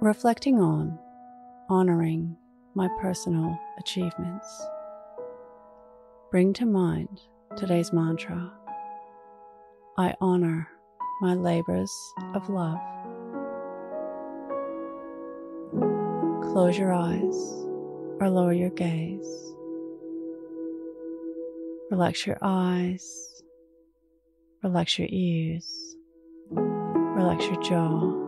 reflecting on honoring my personal achievements. Bring to mind today's mantra I honor my labors of love. Close your eyes or lower your gaze. Relax your eyes, relax your ears, relax your jaw.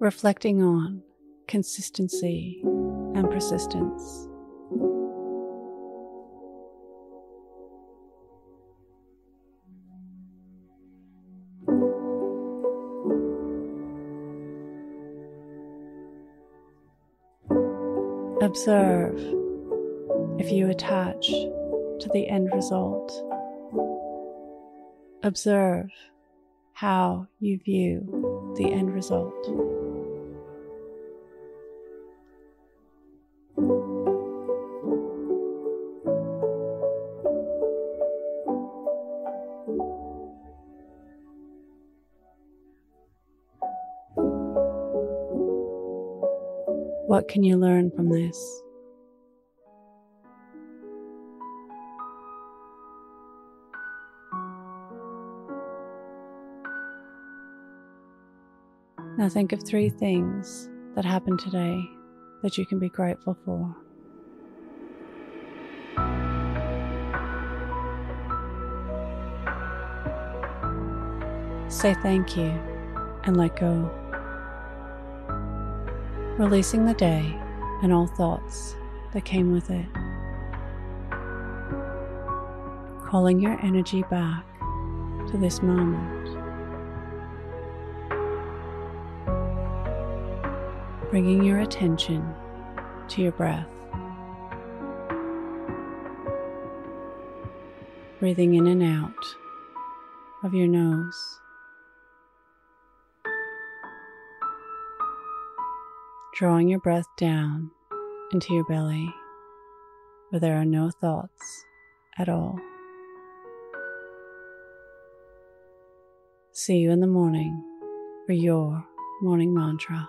reflecting on consistency and persistence. Observe if you attach to the end result. Observe how you view the end result. What can you learn from this? Now think of three things that happened today that you can be grateful for. Say thank you and let go releasing the day and all thoughts that came with it. Calling your energy back to this moment. Bringing your attention to your breath. Breathing in and out of your nose. drawing your breath down into your belly where there are no thoughts at all. See you in the morning for your morning mantra.